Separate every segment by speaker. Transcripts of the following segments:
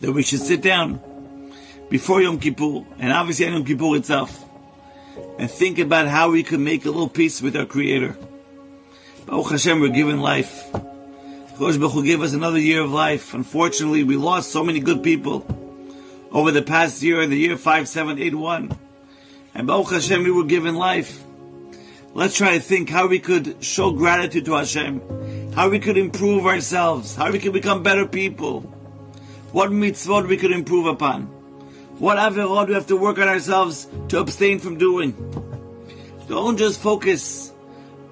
Speaker 1: that we should sit down before Yom Kippur, and obviously on Yom Kippur itself, and think about how we could make a little peace with our Creator. Baruch Hashem, we're given life. Kadosh Baruch gave us another year of life. Unfortunately, we lost so many good people over the past year, in the year 5781. And Baruch Hashem, we were given life. Let's try to think how we could show gratitude to Hashem, how we could improve ourselves, how we could become better people, what mitzvot we could improve upon, what averot we have to work on ourselves to abstain from doing. Don't just focus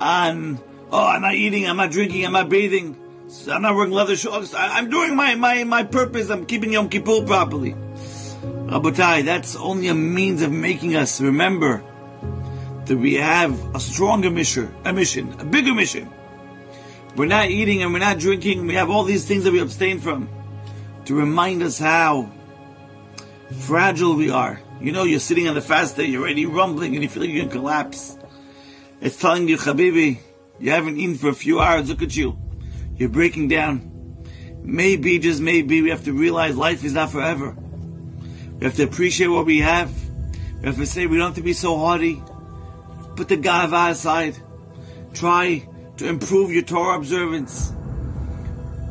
Speaker 1: on, oh, I'm not eating, I'm not drinking, I'm not bathing, I'm not wearing leather shorts, I'm doing my, my, my purpose, I'm keeping Yom Kippur properly. Rabotai, that's only a means of making us remember that we have a stronger mission, a mission, a bigger mission. We're not eating and we're not drinking. We have all these things that we abstain from to remind us how fragile we are. You know, you're sitting on the fast day, you're already rumbling and you feel like you're going to collapse. It's telling you, Habibi, you haven't eaten for a few hours. Look at you. You're breaking down. Maybe, just maybe, we have to realize life is not forever. We have to appreciate what we have. We have to say we don't have to be so haughty. Put the gava aside. Try to improve your Torah observance.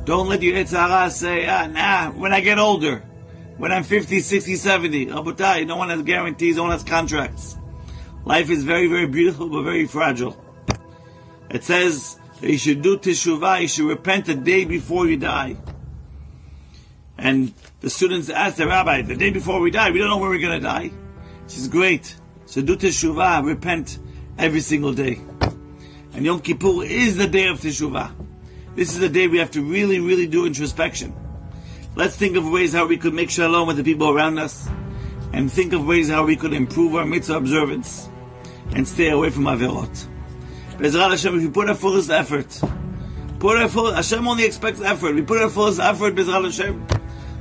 Speaker 1: Don't let your Yetzer Hara say, ah, nah, when I get older, when I'm 50, 60, 70. Rabotai, no one has guarantees, no one has contracts. Life is very, very beautiful, but very fragile. It says that you should do teshuvah, you should repent the day before you die. And the students asked the rabbi, the day before we die, we don't know where we're going to die. She says, great. So do teshuvah, repent every single day. And Yom Kippur is the day of teshuvah. This is the day we have to really, really do introspection. Let's think of ways how we could make shalom with the people around us, and think of ways how we could improve our mitzvah observance, and stay away from averot. Bezrat Hashem, if we put our fullest effort, put our full, Hashem only expects effort. We put our fullest effort, Bezrat Hashem,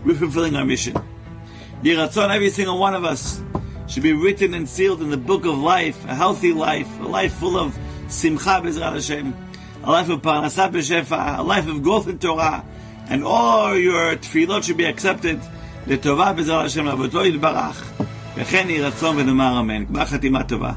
Speaker 1: we're fulfilling our mission. Yehi ratzon, every single one of us should be written and sealed in the book of life, a healthy life, a life full of simcha, Bezrat Hashem, a life of parnasah b'shefa, a life of growth in Torah, and all your tefillot should be accepted. לטובה בעזרת השם רבותו יתברך, וכן יהי רצון ונאמר אמן. גמר חתימה טובה.